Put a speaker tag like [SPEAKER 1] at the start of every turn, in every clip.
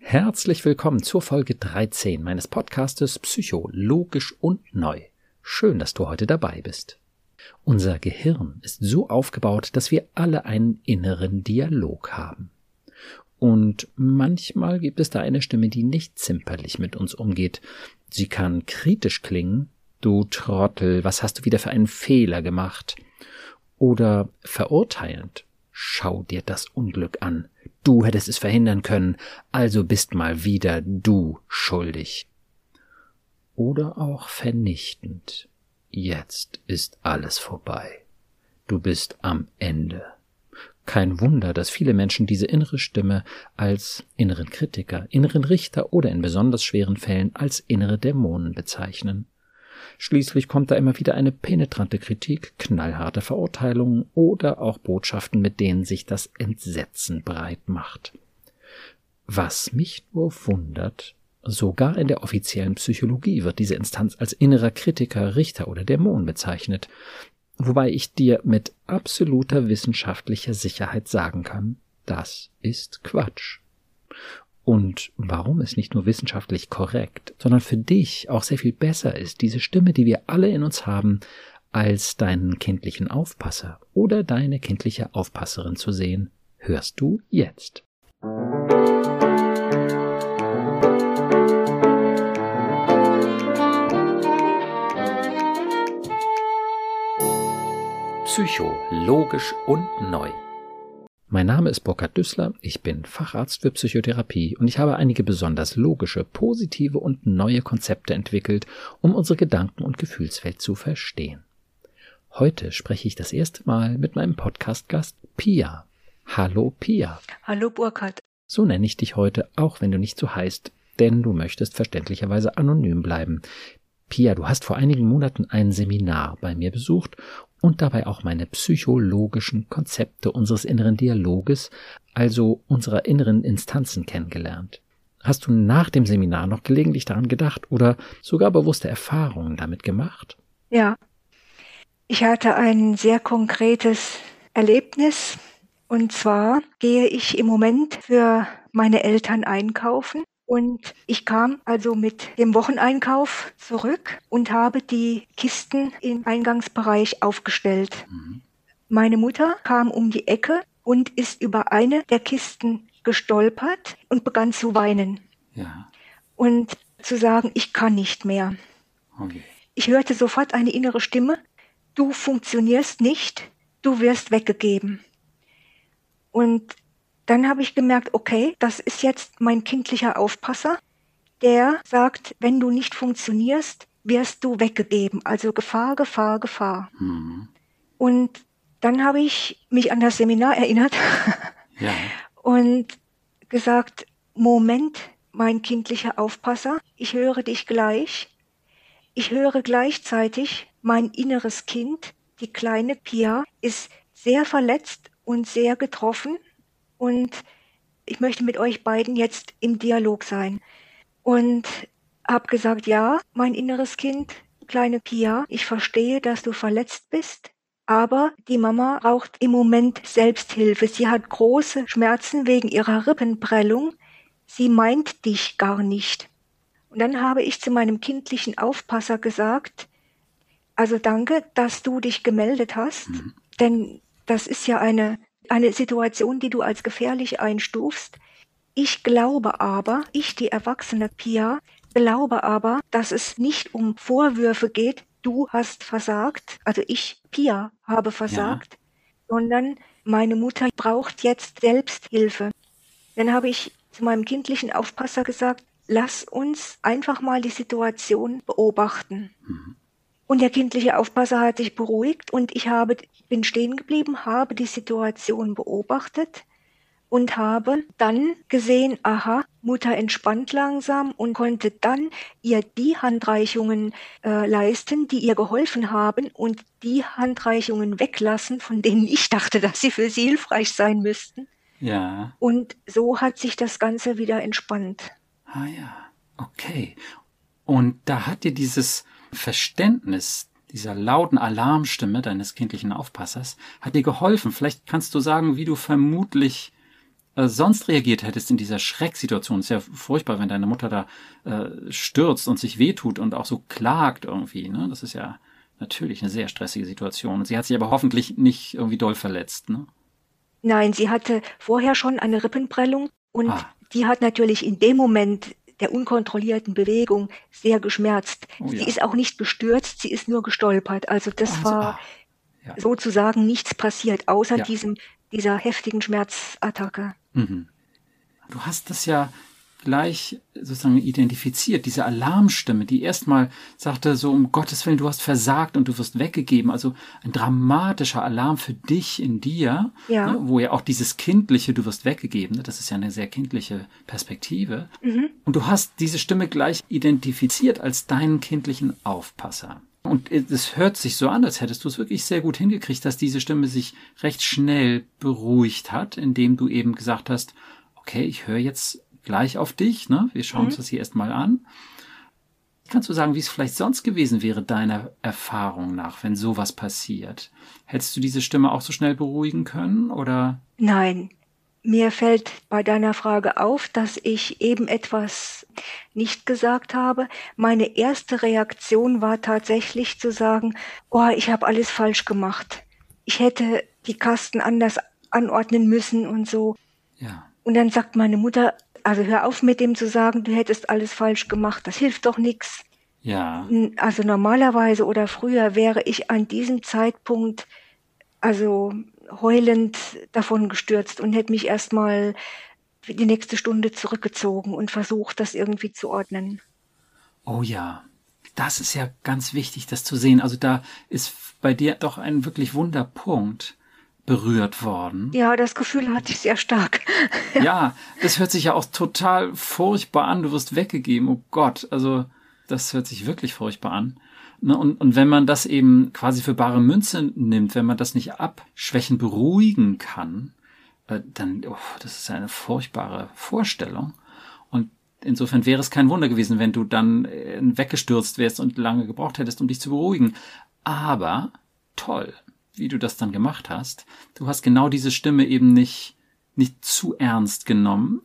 [SPEAKER 1] Herzlich willkommen zur Folge 13 meines Podcastes Psycho, logisch und neu. Schön, dass du heute dabei bist. Unser Gehirn ist so aufgebaut, dass wir alle einen inneren Dialog haben. Und manchmal gibt es da eine Stimme, die nicht zimperlich mit uns umgeht. Sie kann kritisch klingen. Du Trottel, was hast du wieder für einen Fehler gemacht? Oder verurteilend. Schau dir das Unglück an. Du hättest es verhindern können, also bist mal wieder du schuldig. Oder auch vernichtend. Jetzt ist alles vorbei. Du bist am Ende. Kein Wunder, dass viele Menschen diese innere Stimme als inneren Kritiker, inneren Richter oder in besonders schweren Fällen als innere Dämonen bezeichnen. Schließlich kommt da immer wieder eine penetrante Kritik, knallharte Verurteilungen oder auch Botschaften, mit denen sich das Entsetzen breit macht. Was mich nur wundert, sogar in der offiziellen Psychologie wird diese Instanz als innerer Kritiker, Richter oder Dämon bezeichnet, wobei ich dir mit absoluter wissenschaftlicher Sicherheit sagen kann, das ist Quatsch. Und warum es nicht nur wissenschaftlich korrekt, sondern für dich auch sehr viel besser ist, diese Stimme, die wir alle in uns haben, als deinen kindlichen Aufpasser oder deine kindliche Aufpasserin zu sehen, hörst du jetzt. Psycho, logisch und neu. Mein Name ist Burkhard Düssler, ich bin Facharzt für Psychotherapie und ich habe einige besonders logische, positive und neue Konzepte entwickelt, um unsere Gedanken- und Gefühlswelt zu verstehen. Heute spreche ich das erste Mal mit meinem Podcast-Gast Pia. Hallo Pia.
[SPEAKER 2] Hallo Burkhard.
[SPEAKER 1] So nenne ich dich heute, auch wenn du nicht so heißt, denn du möchtest verständlicherweise anonym bleiben. Pia, du hast vor einigen Monaten ein Seminar bei mir besucht und dabei auch meine psychologischen Konzepte unseres inneren Dialoges, also unserer inneren Instanzen kennengelernt. Hast du nach dem Seminar noch gelegentlich daran gedacht oder sogar bewusste Erfahrungen damit gemacht?
[SPEAKER 2] Ja. Ich hatte ein sehr konkretes Erlebnis. Und zwar gehe ich im Moment für meine Eltern einkaufen und ich kam also mit dem Wocheneinkauf zurück und habe die Kisten im Eingangsbereich aufgestellt. Mhm. Meine Mutter kam um die Ecke und ist über eine der Kisten gestolpert und begann zu weinen. Ja. Und zu sagen, ich kann nicht mehr. Okay. Ich hörte sofort eine innere Stimme, du funktionierst nicht, du wirst weggegeben. Und dann habe ich gemerkt, okay, das ist jetzt mein kindlicher Aufpasser, der sagt, wenn du nicht funktionierst, wirst du weggegeben. Also Gefahr, Gefahr, Gefahr. Mhm. Und dann habe ich mich an das Seminar erinnert ja. und gesagt, Moment, mein kindlicher Aufpasser, ich höre dich gleich. Ich höre gleichzeitig mein inneres Kind, die kleine Pia, ist sehr verletzt und sehr getroffen und ich möchte mit euch beiden jetzt im Dialog sein. Und habe gesagt, ja, mein inneres Kind, kleine Pia, ich verstehe, dass du verletzt bist, aber die Mama braucht im Moment Selbsthilfe. Sie hat große Schmerzen wegen ihrer Rippenprellung. Sie meint dich gar nicht. Und dann habe ich zu meinem kindlichen Aufpasser gesagt, also danke, dass du dich gemeldet hast, mhm. denn das ist ja eine eine Situation, die du als gefährlich einstufst. Ich glaube aber, ich, die erwachsene Pia, glaube aber, dass es nicht um Vorwürfe geht, du hast versagt, also ich, Pia, habe versagt, ja. sondern meine Mutter braucht jetzt Selbsthilfe. Dann habe ich zu meinem kindlichen Aufpasser gesagt, lass uns einfach mal die Situation beobachten. Mhm. Und der kindliche Aufpasser hat sich beruhigt und ich habe, bin stehen geblieben, habe die Situation beobachtet und habe dann gesehen, aha, Mutter entspannt langsam und konnte dann ihr die Handreichungen äh, leisten, die ihr geholfen haben und die Handreichungen weglassen, von denen ich dachte, dass sie für sie hilfreich sein müssten. Ja. Und so hat sich das Ganze wieder entspannt.
[SPEAKER 1] Ah ja, okay. Und da hat dir dieses Verständnis dieser lauten Alarmstimme deines kindlichen Aufpassers hat dir geholfen. Vielleicht kannst du sagen, wie du vermutlich äh, sonst reagiert hättest in dieser Schrecksituation. Ist ja furchtbar, wenn deine Mutter da äh, stürzt und sich wehtut und auch so klagt irgendwie. Ne? Das ist ja natürlich eine sehr stressige Situation. Und sie hat sich aber hoffentlich nicht irgendwie doll verletzt. Ne?
[SPEAKER 2] Nein, sie hatte vorher schon eine Rippenprellung und ah. die hat natürlich in dem Moment der unkontrollierten Bewegung sehr geschmerzt. Oh, ja. Sie ist auch nicht gestürzt, sie ist nur gestolpert. Also das also, war ah. ja. sozusagen nichts passiert, außer ja. diesem, dieser heftigen Schmerzattacke. Mhm.
[SPEAKER 1] Du hast das ja gleich sozusagen identifiziert, diese Alarmstimme, die erstmal sagte, so um Gottes Willen, du hast versagt und du wirst weggegeben. Also ein dramatischer Alarm für dich in dir, ja. Ne, wo ja auch dieses kindliche, du wirst weggegeben, ne, das ist ja eine sehr kindliche Perspektive. Mhm. Und du hast diese Stimme gleich identifiziert als deinen kindlichen Aufpasser. Und es hört sich so an, als hättest du es wirklich sehr gut hingekriegt, dass diese Stimme sich recht schnell beruhigt hat, indem du eben gesagt hast, okay, ich höre jetzt gleich auf dich, ne? Wir schauen mhm. uns das hier erstmal an. Kannst du sagen, wie es vielleicht sonst gewesen wäre, deiner Erfahrung nach, wenn sowas passiert? Hättest du diese Stimme auch so schnell beruhigen können, oder?
[SPEAKER 2] Nein. Mir fällt bei deiner Frage auf, dass ich eben etwas nicht gesagt habe. Meine erste Reaktion war tatsächlich zu sagen, oh, ich habe alles falsch gemacht. Ich hätte die Kasten anders anordnen müssen und so. Ja. Und dann sagt meine Mutter, also hör auf mit dem zu sagen, du hättest alles falsch gemacht, das hilft doch nichts. Ja. Also normalerweise oder früher wäre ich an diesem Zeitpunkt also heulend davon gestürzt und hätte mich erstmal die nächste Stunde zurückgezogen und versucht, das irgendwie zu ordnen.
[SPEAKER 1] Oh ja, das ist ja ganz wichtig, das zu sehen. Also da ist bei dir doch ein wirklich Wunderpunkt berührt worden.
[SPEAKER 2] Ja, das Gefühl hatte ich sehr stark.
[SPEAKER 1] ja, das hört sich ja auch total furchtbar an. Du wirst weggegeben. Oh Gott, also das hört sich wirklich furchtbar an. Ne, und, und wenn man das eben quasi für bare Münze nimmt, wenn man das nicht abschwächen, beruhigen kann, äh, dann, oh, das ist eine furchtbare Vorstellung. Und insofern wäre es kein Wunder gewesen, wenn du dann äh, weggestürzt wärst und lange gebraucht hättest, um dich zu beruhigen. Aber toll, wie du das dann gemacht hast. Du hast genau diese Stimme eben nicht, nicht zu ernst genommen,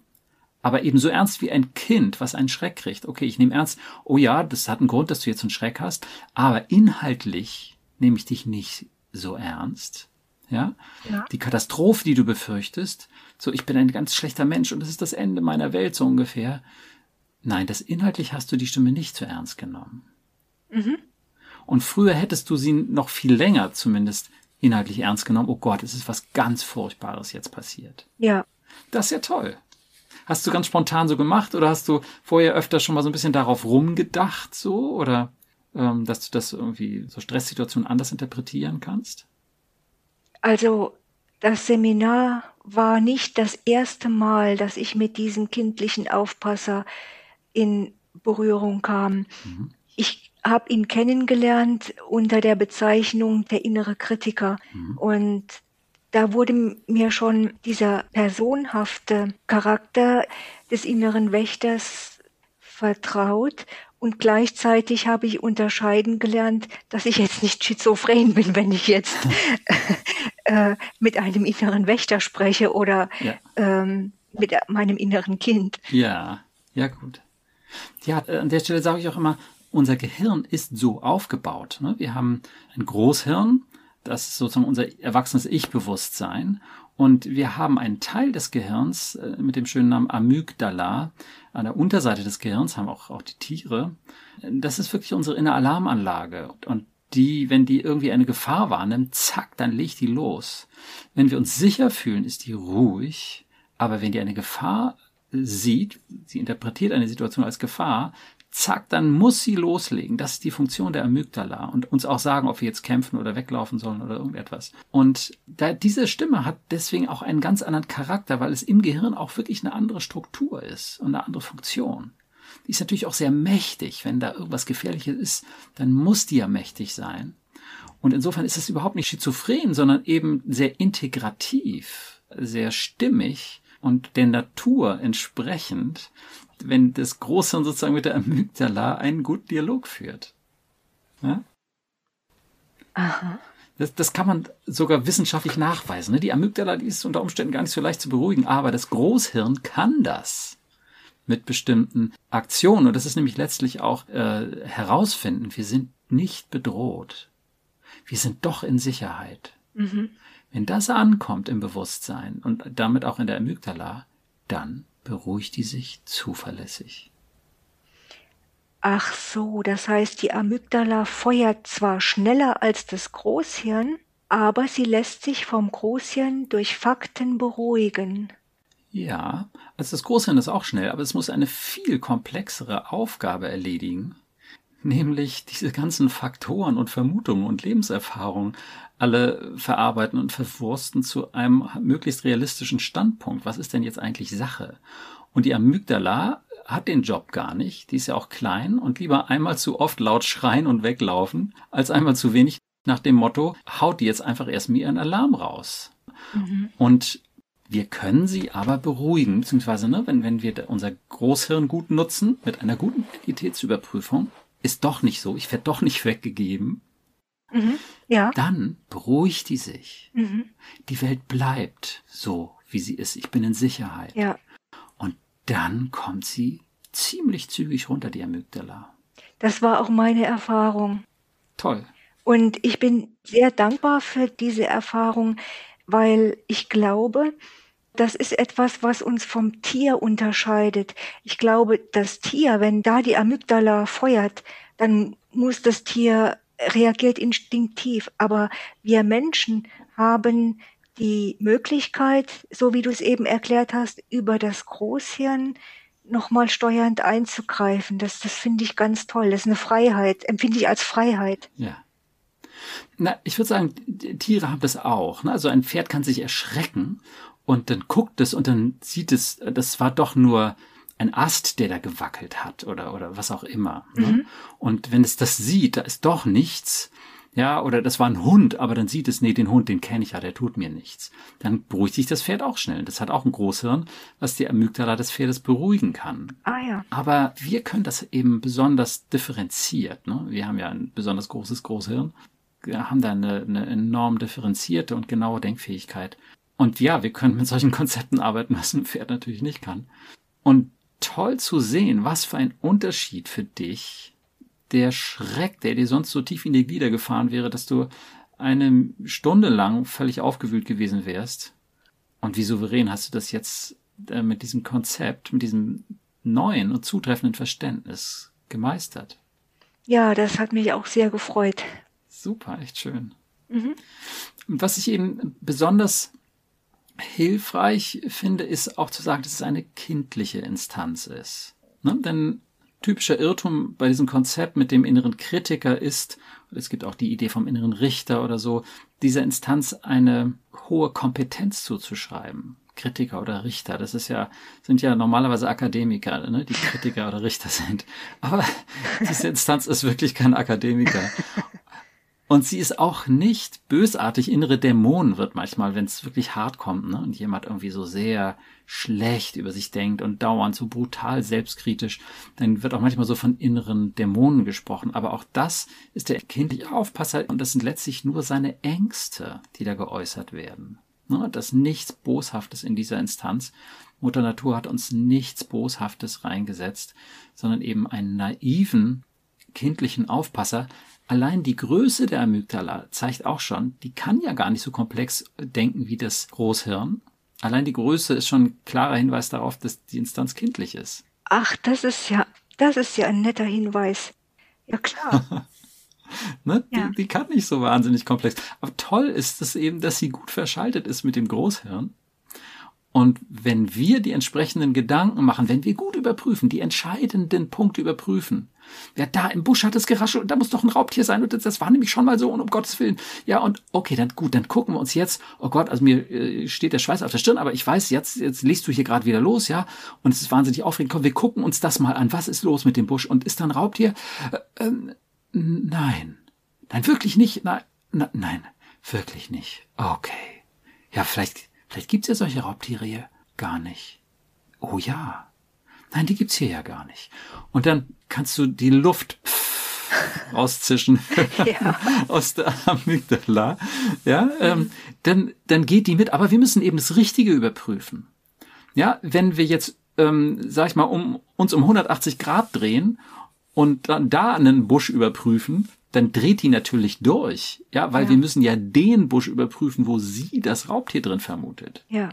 [SPEAKER 1] aber eben so ernst wie ein Kind, was einen Schreck kriegt. Okay, ich nehme ernst, oh ja, das hat einen Grund, dass du jetzt einen Schreck hast, aber inhaltlich nehme ich dich nicht so ernst. Ja? ja? Die Katastrophe, die du befürchtest, so ich bin ein ganz schlechter Mensch und das ist das Ende meiner Welt so ungefähr. Nein, das inhaltlich hast du die Stimme nicht so ernst genommen. Mhm. Und früher hättest du sie noch viel länger zumindest inhaltlich ernst genommen. Oh Gott, es ist was ganz Furchtbares jetzt passiert.
[SPEAKER 2] Ja.
[SPEAKER 1] Das ist ja toll. Hast du ganz spontan so gemacht oder hast du vorher öfter schon mal so ein bisschen darauf rumgedacht so oder ähm, dass du das irgendwie so Stresssituationen anders interpretieren kannst?
[SPEAKER 2] Also das Seminar war nicht das erste Mal, dass ich mit diesem kindlichen Aufpasser in Berührung kam. Mhm. Ich habe ihn kennengelernt unter der Bezeichnung der innere Kritiker. Mhm. Und da wurde mir schon dieser personhafte Charakter des inneren Wächters vertraut. Und gleichzeitig habe ich unterscheiden gelernt, dass ich jetzt nicht schizophren bin, wenn ich jetzt äh, mit einem inneren Wächter spreche oder ja. ähm, mit meinem inneren Kind.
[SPEAKER 1] Ja, ja gut. Ja, an der Stelle sage ich auch immer, unser Gehirn ist so aufgebaut. Ne? Wir haben ein Großhirn, das ist sozusagen unser erwachsenes Ich-Bewusstsein. Und wir haben einen Teil des Gehirns äh, mit dem schönen Namen Amygdala. An der Unterseite des Gehirns haben auch, auch die Tiere. Das ist wirklich unsere innere Alarmanlage. Und die, wenn die irgendwie eine Gefahr wahrnimmt, zack, dann legt die los. Wenn wir uns sicher fühlen, ist die ruhig. Aber wenn die eine Gefahr sieht, sie interpretiert eine Situation als Gefahr, zack, dann muss sie loslegen. Das ist die Funktion der Amygdala und uns auch sagen, ob wir jetzt kämpfen oder weglaufen sollen oder irgendetwas. Und da, diese Stimme hat deswegen auch einen ganz anderen Charakter, weil es im Gehirn auch wirklich eine andere Struktur ist und eine andere Funktion. Die ist natürlich auch sehr mächtig. Wenn da irgendwas Gefährliches ist, dann muss die ja mächtig sein. Und insofern ist es überhaupt nicht schizophren, sondern eben sehr integrativ, sehr stimmig und der Natur entsprechend wenn das Großhirn sozusagen mit der Amygdala einen guten Dialog führt. Ja? Aha. Das, das kann man sogar wissenschaftlich nachweisen. Ne? Die Amygdala, die ist unter Umständen gar nicht so leicht zu beruhigen, aber das Großhirn kann das mit bestimmten Aktionen. Und das ist nämlich letztlich auch äh, herausfinden, wir sind nicht bedroht. Wir sind doch in Sicherheit. Mhm. Wenn das ankommt im Bewusstsein und damit auch in der Amygdala, dann beruhigt die sich zuverlässig.
[SPEAKER 2] Ach so, das heißt, die Amygdala feuert zwar schneller als das Großhirn, aber sie lässt sich vom Großhirn durch Fakten beruhigen.
[SPEAKER 1] Ja, also das Großhirn ist auch schnell, aber es muss eine viel komplexere Aufgabe erledigen, nämlich diese ganzen Faktoren und Vermutungen und Lebenserfahrungen alle verarbeiten und verwursten zu einem möglichst realistischen Standpunkt. Was ist denn jetzt eigentlich Sache? Und die Amygdala hat den Job gar nicht, die ist ja auch klein und lieber einmal zu oft laut schreien und weglaufen, als einmal zu wenig nach dem Motto, haut die jetzt einfach erstmal ihren Alarm raus. Mhm. Und wir können sie aber beruhigen, beziehungsweise, ne, wenn, wenn wir unser Großhirn gut nutzen, mit einer guten Identitätsüberprüfung, ist doch nicht so, ich werde doch nicht weggegeben, mhm. ja. dann beruhigt die sich. Mhm. Die Welt bleibt so, wie sie ist. Ich bin in Sicherheit. Ja dann kommt sie ziemlich zügig runter, die Amygdala.
[SPEAKER 2] Das war auch meine Erfahrung.
[SPEAKER 1] Toll.
[SPEAKER 2] Und ich bin sehr dankbar für diese Erfahrung, weil ich glaube, das ist etwas, was uns vom Tier unterscheidet. Ich glaube, das Tier, wenn da die Amygdala feuert, dann muss das Tier reagiert instinktiv. Aber wir Menschen haben die Möglichkeit, so wie du es eben erklärt hast, über das Großhirn nochmal steuernd einzugreifen. Das, das finde ich ganz toll. Das ist eine Freiheit, empfinde ich als Freiheit.
[SPEAKER 1] Ja. Na, ich würde sagen, Tiere haben das auch. Ne? Also ein Pferd kann sich erschrecken und dann guckt es und dann sieht es, das war doch nur ein Ast, der da gewackelt hat oder, oder was auch immer. Ne? Mhm. Und wenn es das sieht, da ist doch nichts, ja, oder das war ein Hund, aber dann sieht es, nee, den Hund, den kenne ich ja, der tut mir nichts. Dann beruhigt sich das Pferd auch schnell. Das hat auch ein Großhirn, was die Amygdala des Pferdes beruhigen kann.
[SPEAKER 2] Ah ja.
[SPEAKER 1] Aber wir können das eben besonders differenziert. Ne? Wir haben ja ein besonders großes Großhirn. Wir haben da eine, eine enorm differenzierte und genaue Denkfähigkeit. Und ja, wir können mit solchen Konzepten arbeiten, was ein Pferd natürlich nicht kann. Und toll zu sehen, was für ein Unterschied für dich der Schreck, der dir sonst so tief in die Glieder gefahren wäre, dass du eine Stunde lang völlig aufgewühlt gewesen wärst. Und wie souverän hast du das jetzt äh, mit diesem Konzept, mit diesem neuen und zutreffenden Verständnis gemeistert?
[SPEAKER 2] Ja, das hat mich auch sehr gefreut.
[SPEAKER 1] Super, echt schön. Mhm. Was ich eben besonders hilfreich finde, ist auch zu sagen, dass es eine kindliche Instanz ist. Ne? Denn typischer Irrtum bei diesem Konzept mit dem inneren Kritiker ist, es gibt auch die Idee vom inneren Richter oder so, dieser Instanz eine hohe Kompetenz zuzuschreiben. Kritiker oder Richter, das ist ja, sind ja normalerweise Akademiker, ne, die Kritiker oder Richter sind. Aber diese Instanz ist wirklich kein Akademiker. Und sie ist auch nicht bösartig. Innere Dämonen wird manchmal, wenn es wirklich hart kommt, ne, und jemand irgendwie so sehr schlecht über sich denkt und dauernd so brutal selbstkritisch, dann wird auch manchmal so von inneren Dämonen gesprochen. Aber auch das ist der kindliche Aufpasser und das sind letztlich nur seine Ängste, die da geäußert werden. Ne, das nichts Boshaftes in dieser Instanz. Mutter Natur hat uns nichts Boshaftes reingesetzt, sondern eben einen naiven, kindlichen Aufpasser, Allein die Größe der Amygdala zeigt auch schon, die kann ja gar nicht so komplex denken wie das Großhirn. Allein die Größe ist schon ein klarer Hinweis darauf, dass die Instanz kindlich ist.
[SPEAKER 2] Ach, das ist ja, das ist ja ein netter Hinweis. Ja klar.
[SPEAKER 1] ne? ja. Die, die kann nicht so wahnsinnig komplex. Aber toll ist es eben, dass sie gut verschaltet ist mit dem Großhirn. Und wenn wir die entsprechenden Gedanken machen, wenn wir gut überprüfen, die entscheidenden Punkte überprüfen, Wer da im Busch hat es geraschelt, da muss doch ein Raubtier sein und das, das war nämlich schon mal so und um Gottes Willen. Ja, und okay, dann gut, dann gucken wir uns jetzt, oh Gott, also mir äh, steht der Schweiß auf der Stirn, aber ich weiß, jetzt, jetzt liest du hier gerade wieder los, ja, und es ist wahnsinnig aufregend. Komm, wir gucken uns das mal an. Was ist los mit dem Busch? Und ist da ein Raubtier? Äh, ähm, nein. Nein, wirklich nicht. Nein, na, nein, wirklich nicht. Okay. Ja, vielleicht, vielleicht gibt's ja solche Raubtiere hier gar nicht. Oh ja. Nein, die gibt's hier ja gar nicht. Und dann kannst du die Luft rauszischen ja. aus der Amygdala, ja, ähm, dann, dann geht die mit. Aber wir müssen eben das Richtige überprüfen. Ja, wenn wir jetzt, ähm, sag ich mal, um, uns um 180 Grad drehen und dann da einen Busch überprüfen, dann dreht die natürlich durch. Ja, weil ja. wir müssen ja den Busch überprüfen, wo sie das Raubtier drin vermutet.
[SPEAKER 2] Ja.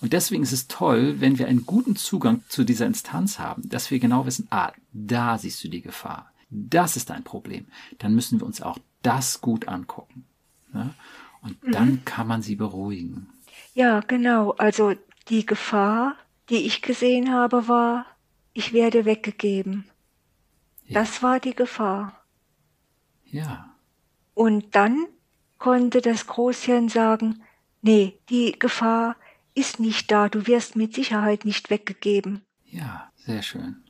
[SPEAKER 1] Und deswegen ist es toll, wenn wir einen guten Zugang zu dieser Instanz haben, dass wir genau wissen, ah, da siehst du die Gefahr. Das ist ein Problem. Dann müssen wir uns auch das gut angucken. Ja? Und mhm. dann kann man sie beruhigen.
[SPEAKER 2] Ja, genau. Also die Gefahr, die ich gesehen habe, war, ich werde weggegeben. Ja. Das war die Gefahr.
[SPEAKER 1] Ja.
[SPEAKER 2] Und dann konnte das Großhirn sagen, nee, die Gefahr ist nicht da, du wirst mit Sicherheit nicht weggegeben.
[SPEAKER 1] Ja, sehr schön.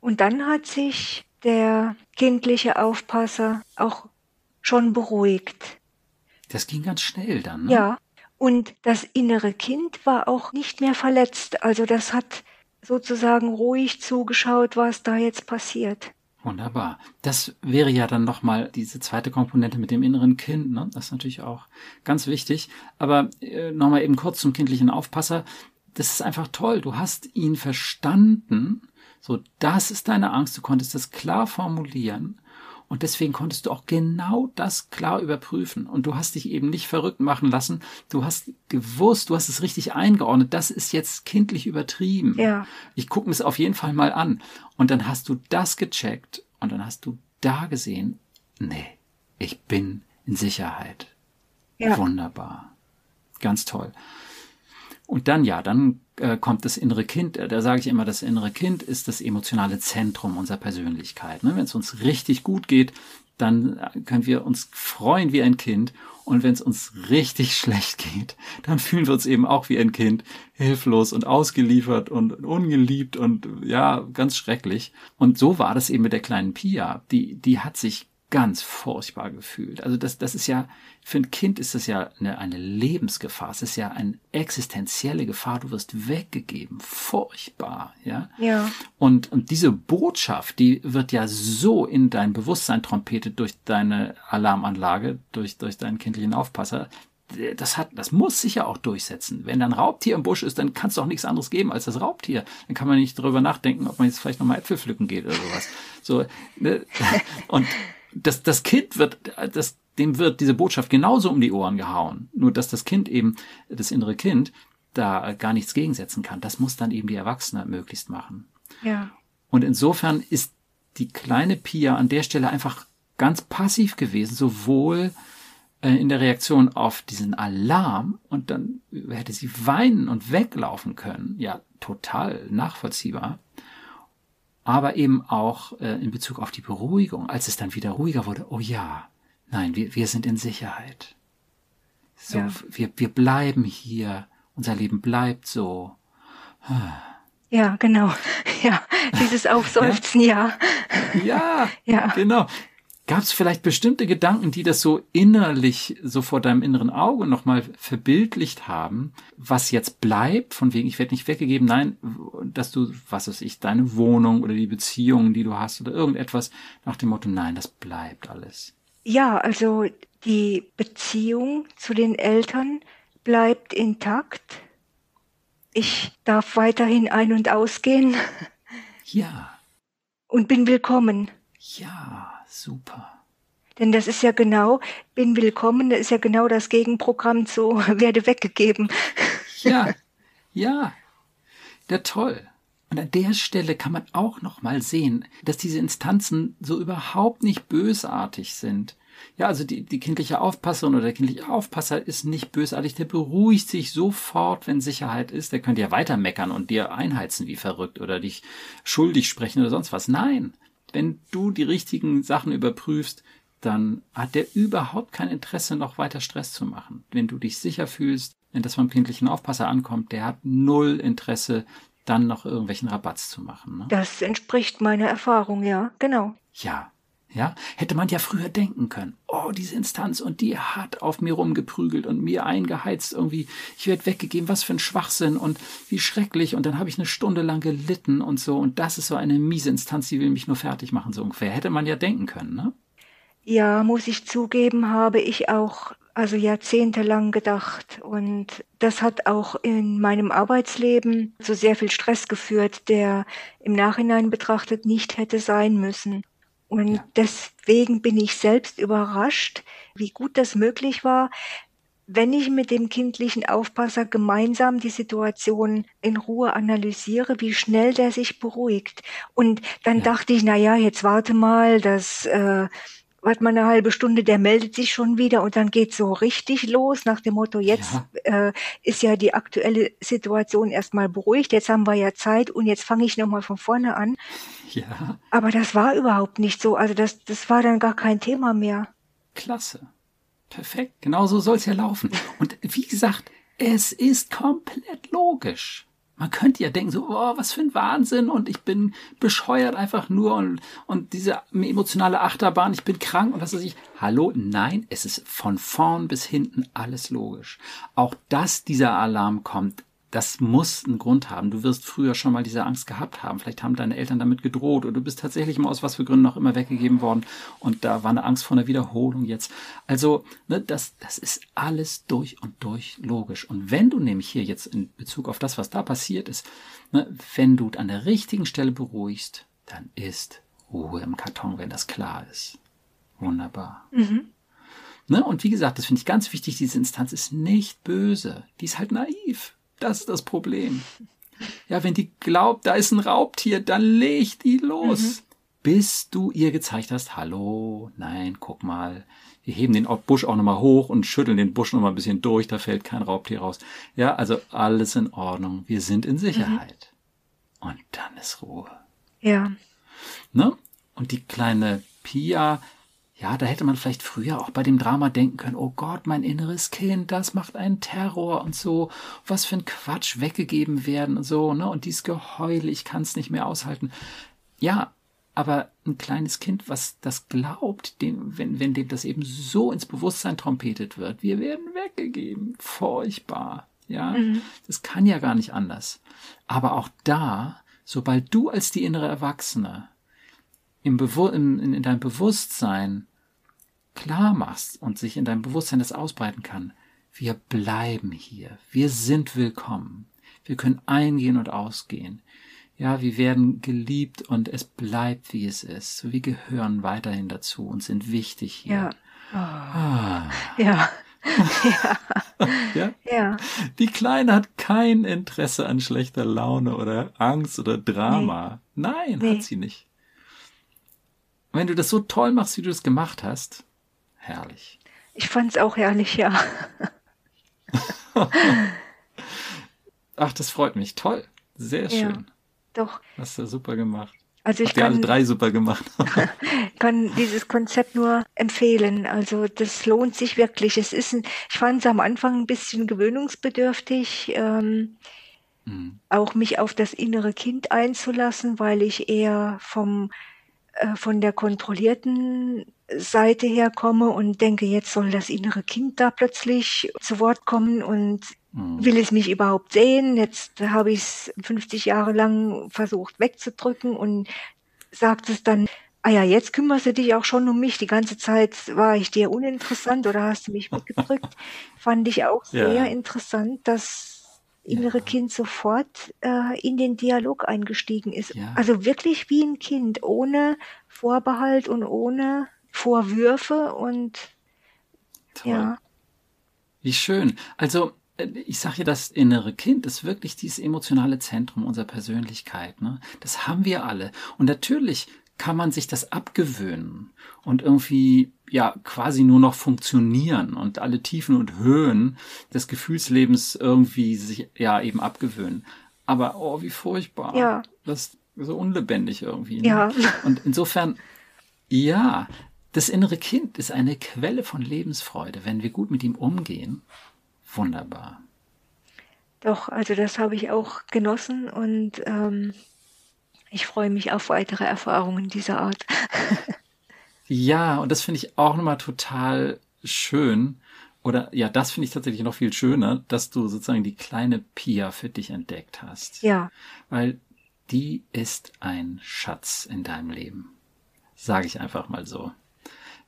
[SPEAKER 2] Und dann hat sich der kindliche Aufpasser auch schon beruhigt.
[SPEAKER 1] Das ging ganz schnell dann. Ne?
[SPEAKER 2] Ja, und das innere Kind war auch nicht mehr verletzt. Also das hat sozusagen ruhig zugeschaut, was da jetzt passiert.
[SPEAKER 1] Wunderbar. Das wäre ja dann nochmal diese zweite Komponente mit dem inneren Kind. Ne? Das ist natürlich auch ganz wichtig. Aber äh, nochmal eben kurz zum kindlichen Aufpasser. Das ist einfach toll. Du hast ihn verstanden. So, das ist deine Angst. Du konntest das klar formulieren. Und deswegen konntest du auch genau das klar überprüfen. Und du hast dich eben nicht verrückt machen lassen. Du hast gewusst, du hast es richtig eingeordnet. Das ist jetzt kindlich übertrieben.
[SPEAKER 2] Ja.
[SPEAKER 1] Ich gucke mir es auf jeden Fall mal an. Und dann hast du das gecheckt und dann hast du da gesehen, nee, ich bin in Sicherheit. Ja. Wunderbar. Ganz toll. Und dann ja, dann äh, kommt das innere Kind. Da sage ich immer, das innere Kind ist das emotionale Zentrum unserer Persönlichkeit. Ne? Wenn es uns richtig gut geht, dann können wir uns freuen wie ein Kind. Und wenn es uns richtig schlecht geht, dann fühlen wir uns eben auch wie ein Kind, hilflos und ausgeliefert und ungeliebt und ja, ganz schrecklich. Und so war das eben mit der kleinen Pia. Die, die hat sich ganz furchtbar gefühlt. Also das, das ist ja, für ein Kind ist das ja eine, eine Lebensgefahr. Es ist ja eine existenzielle Gefahr. Du wirst weggegeben. Furchtbar, ja.
[SPEAKER 2] Ja.
[SPEAKER 1] Und, und diese Botschaft, die wird ja so in dein Bewusstsein trompetet durch deine Alarmanlage, durch, durch deinen kindlichen Aufpasser. Das hat, das muss sich ja auch durchsetzen. Wenn da ein Raubtier im Busch ist, dann kann es doch nichts anderes geben als das Raubtier. Dann kann man nicht darüber nachdenken, ob man jetzt vielleicht nochmal Äpfel pflücken geht oder sowas. So, ne? Und das, das Kind wird, das, dem wird diese Botschaft genauso um die Ohren gehauen. Nur, dass das Kind eben, das innere Kind, da gar nichts gegensetzen kann. Das muss dann eben die Erwachsene möglichst machen.
[SPEAKER 2] Ja.
[SPEAKER 1] Und insofern ist die kleine Pia an der Stelle einfach ganz passiv gewesen, sowohl äh, in der Reaktion auf diesen Alarm und dann hätte sie weinen und weglaufen können. Ja, total nachvollziehbar aber eben auch äh, in Bezug auf die Beruhigung, als es dann wieder ruhiger wurde, oh ja, nein, wir, wir sind in Sicherheit. So, ja. wir, wir bleiben hier, unser Leben bleibt so.
[SPEAKER 2] Ja, genau. Ja, dieses Aufseufzen, ja.
[SPEAKER 1] Ja, ja, genau. Gab es vielleicht bestimmte Gedanken, die das so innerlich, so vor deinem inneren Auge nochmal verbildlicht haben, was jetzt bleibt, von wegen, ich werde nicht weggegeben, nein, dass du, was weiß ich, deine Wohnung oder die Beziehungen, die du hast oder irgendetwas nach dem Motto, nein, das bleibt alles.
[SPEAKER 2] Ja, also die Beziehung zu den Eltern bleibt intakt. Ich darf weiterhin ein- und ausgehen.
[SPEAKER 1] Ja.
[SPEAKER 2] Und bin willkommen.
[SPEAKER 1] Ja. Super.
[SPEAKER 2] Denn das ist ja genau, bin willkommen, das ist ja genau das Gegenprogramm zu werde weggegeben.
[SPEAKER 1] Ja, ja. Ja, toll. Und an der Stelle kann man auch noch mal sehen, dass diese Instanzen so überhaupt nicht bösartig sind. Ja, also die, die kindliche Aufpasserin oder der kindliche Aufpasser ist nicht bösartig, der beruhigt sich sofort, wenn Sicherheit ist. Der könnte ja weiter meckern und dir einheizen wie verrückt oder dich schuldig sprechen oder sonst was. Nein, wenn du die richtigen Sachen überprüfst, dann hat der überhaupt kein Interesse, noch weiter Stress zu machen. Wenn du dich sicher fühlst, wenn das beim kindlichen Aufpasser ankommt, der hat null Interesse, dann noch irgendwelchen Rabatz zu machen. Ne?
[SPEAKER 2] Das entspricht meiner Erfahrung, ja, genau.
[SPEAKER 1] Ja, Ja, hätte man ja früher denken können. Oh, diese Instanz und die hat auf mir rumgeprügelt und mir eingeheizt irgendwie. Ich werde weggegeben, was für ein Schwachsinn und wie schrecklich. Und dann habe ich eine Stunde lang gelitten und so. Und das ist so eine miese Instanz, die will mich nur fertig machen, so ungefähr. Hätte man ja denken können, ne?
[SPEAKER 2] Ja, muss ich zugeben, habe ich auch also jahrzehntelang gedacht. Und das hat auch in meinem Arbeitsleben zu sehr viel Stress geführt, der im Nachhinein betrachtet nicht hätte sein müssen. Und ja. deswegen bin ich selbst überrascht, wie gut das möglich war, wenn ich mit dem kindlichen Aufpasser gemeinsam die Situation in Ruhe analysiere, wie schnell der sich beruhigt. Und dann ja. dachte ich, na ja, jetzt warte mal, das äh, warte mal eine halbe Stunde, der meldet sich schon wieder und dann geht so richtig los nach dem Motto, jetzt ja. Äh, ist ja die aktuelle Situation erstmal beruhigt, jetzt haben wir ja Zeit und jetzt fange ich nochmal von vorne an. Ja. Aber das war überhaupt nicht so. Also das, das war dann gar kein Thema mehr.
[SPEAKER 1] Klasse. Perfekt. Genau so soll es ja laufen. Und wie gesagt, es ist komplett logisch. Man könnte ja denken, so, oh, was für ein Wahnsinn und ich bin bescheuert einfach nur und, und diese emotionale Achterbahn, ich bin krank und was weiß ich. Hallo, nein, es ist von vorn bis hinten alles logisch. Auch dass dieser Alarm kommt, das muss einen Grund haben. Du wirst früher schon mal diese Angst gehabt haben. Vielleicht haben deine Eltern damit gedroht oder du bist tatsächlich mal aus was für Gründen auch immer weggegeben worden und da war eine Angst vor einer Wiederholung jetzt. Also, ne, das, das ist alles durch und durch logisch. Und wenn du nämlich hier jetzt in Bezug auf das, was da passiert ist, ne, wenn du an der richtigen Stelle beruhigst, dann ist Ruhe im Karton, wenn das klar ist. Wunderbar. Mhm. Ne? Und wie gesagt, das finde ich ganz wichtig, diese Instanz ist nicht böse. Die ist halt naiv. Das ist das Problem. Ja, wenn die glaubt, da ist ein Raubtier, dann leg die los. Mhm. Bis du ihr gezeigt hast, hallo, nein, guck mal, wir heben den Busch auch nochmal hoch und schütteln den Busch nochmal ein bisschen durch, da fällt kein Raubtier raus. Ja, also alles in Ordnung, wir sind in Sicherheit. Mhm. Und dann ist Ruhe.
[SPEAKER 2] Ja.
[SPEAKER 1] Ne? Und die kleine Pia ja, da hätte man vielleicht früher auch bei dem Drama denken können, oh Gott, mein inneres Kind, das macht einen Terror und so, was für ein Quatsch weggegeben werden und so, ne? Und dieses Geheule, ich kann es nicht mehr aushalten. Ja, aber ein kleines Kind, was das glaubt, dem, wenn, wenn dem das eben so ins Bewusstsein trompetet wird, wir werden weggegeben, furchtbar. Ja, mhm. das kann ja gar nicht anders. Aber auch da, sobald du als die innere Erwachsene im Bewu in, in, in deinem Bewusstsein klar machst und sich in deinem Bewusstsein das ausbreiten kann, wir bleiben hier, wir sind willkommen, wir können eingehen und ausgehen. Ja, wir werden geliebt und es bleibt, wie es ist. Wir gehören weiterhin dazu und sind wichtig hier.
[SPEAKER 2] Ja. Oh. Ah. Ja.
[SPEAKER 1] ja. ja. Ja. Die Kleine hat kein Interesse an schlechter Laune oder Angst oder Drama. Nee. Nein, nee. hat sie nicht wenn du das so toll machst, wie du das gemacht hast, herrlich.
[SPEAKER 2] Ich fand es auch herrlich, ja.
[SPEAKER 1] Ach, das freut mich. Toll. Sehr schön. Ja,
[SPEAKER 2] doch.
[SPEAKER 1] Hast du super gemacht.
[SPEAKER 2] Also ich
[SPEAKER 1] Habt kann, alle drei super gemacht.
[SPEAKER 2] kann dieses Konzept nur empfehlen. Also das lohnt sich wirklich. Es ist, ein, ich fand es am Anfang ein bisschen gewöhnungsbedürftig, ähm, mhm. auch mich auf das innere Kind einzulassen, weil ich eher vom äh, von der kontrollierten Seite her komme und denke, jetzt soll das innere Kind da plötzlich zu Wort kommen und mhm. will es mich überhaupt sehen. Jetzt habe ich es 50 Jahre lang versucht wegzudrücken und sagt es dann, ah ja, jetzt kümmerst du dich auch schon um mich. Die ganze Zeit war ich dir uninteressant oder hast du mich weggedrückt. Fand ich auch sehr ja. interessant, dass innere ja. Kind sofort äh, in den Dialog eingestiegen ist. Ja. Also wirklich wie ein Kind, ohne Vorbehalt und ohne Vorwürfe und Toll. ja.
[SPEAKER 1] Wie schön. Also äh, ich sage ja, das innere Kind ist wirklich dieses emotionale Zentrum unserer Persönlichkeit. Ne? Das haben wir alle. Und natürlich kann man sich das abgewöhnen und irgendwie ja quasi nur noch funktionieren und alle Tiefen und Höhen des Gefühlslebens irgendwie sich ja eben abgewöhnen. Aber oh, wie furchtbar.
[SPEAKER 2] Ja.
[SPEAKER 1] Das ist so unlebendig irgendwie. Ne?
[SPEAKER 2] Ja.
[SPEAKER 1] Und insofern, ja, das innere Kind ist eine Quelle von Lebensfreude, wenn wir gut mit ihm umgehen. Wunderbar.
[SPEAKER 2] Doch, also das habe ich auch genossen und ähm, ich freue mich auf weitere Erfahrungen dieser Art.
[SPEAKER 1] Ja, und das finde ich auch nochmal total schön. Oder ja, das finde ich tatsächlich noch viel schöner, dass du sozusagen die kleine Pia für dich entdeckt hast.
[SPEAKER 2] Ja.
[SPEAKER 1] Weil die ist ein Schatz in deinem Leben. Sage ich einfach mal so.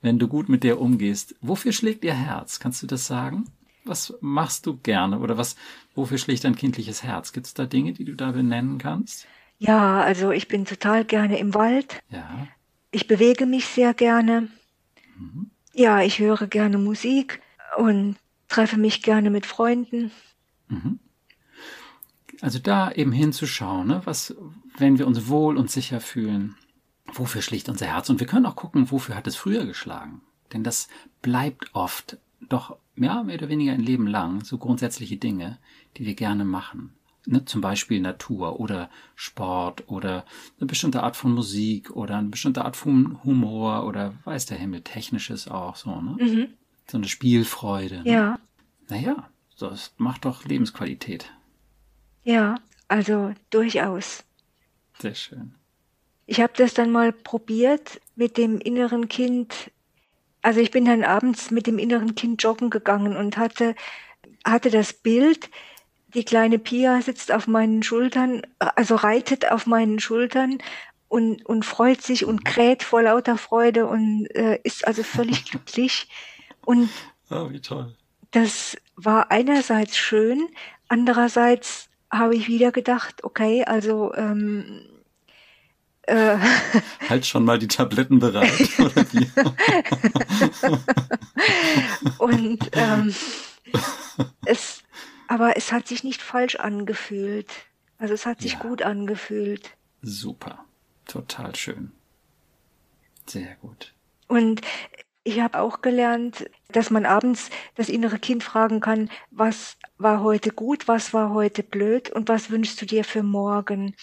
[SPEAKER 1] Wenn du gut mit der umgehst, wofür schlägt ihr Herz? Kannst du das sagen? Was machst du gerne oder was, wofür schlägt dein kindliches Herz? Gibt es da Dinge, die du da benennen kannst?
[SPEAKER 2] Ja, also ich bin total gerne im Wald.
[SPEAKER 1] Ja.
[SPEAKER 2] Ich bewege mich sehr gerne. Mhm. Ja, ich höre gerne Musik und treffe mich gerne mit Freunden.
[SPEAKER 1] Mhm. Also da eben hinzuschauen, ne? was, wenn wir uns wohl und sicher fühlen, wofür schlicht unser Herz? Und wir können auch gucken, wofür hat es früher geschlagen? Denn das bleibt oft doch, ja, mehr oder weniger ein Leben lang, so grundsätzliche Dinge, die wir gerne machen. Ne, zum Beispiel Natur oder Sport oder eine bestimmte Art von Musik oder eine bestimmte Art von Humor oder weiß der Himmel, technisches auch so, ne? Mhm. So eine Spielfreude.
[SPEAKER 2] Ne? Ja.
[SPEAKER 1] Naja, das macht doch Lebensqualität.
[SPEAKER 2] Ja, also durchaus.
[SPEAKER 1] Sehr schön.
[SPEAKER 2] Ich habe das dann mal probiert mit dem inneren Kind. Also ich bin dann abends mit dem inneren Kind joggen gegangen und hatte, hatte das Bild, die kleine Pia sitzt auf meinen Schultern, also reitet auf meinen Schultern und, und freut sich und kräht vor lauter Freude und äh, ist also völlig glücklich. Und
[SPEAKER 1] oh, wie toll.
[SPEAKER 2] das war einerseits schön, andererseits habe ich wieder gedacht, okay, also ähm,
[SPEAKER 1] äh, halt schon mal die Tabletten bereit. Oder wie?
[SPEAKER 2] und ähm, es, aber es hat sich nicht falsch angefühlt. Also es hat sich ja. gut angefühlt.
[SPEAKER 1] Super, total schön. Sehr gut.
[SPEAKER 2] Und ich habe auch gelernt, dass man abends das innere Kind fragen kann, was war heute gut, was war heute blöd und was wünschst du dir für morgen.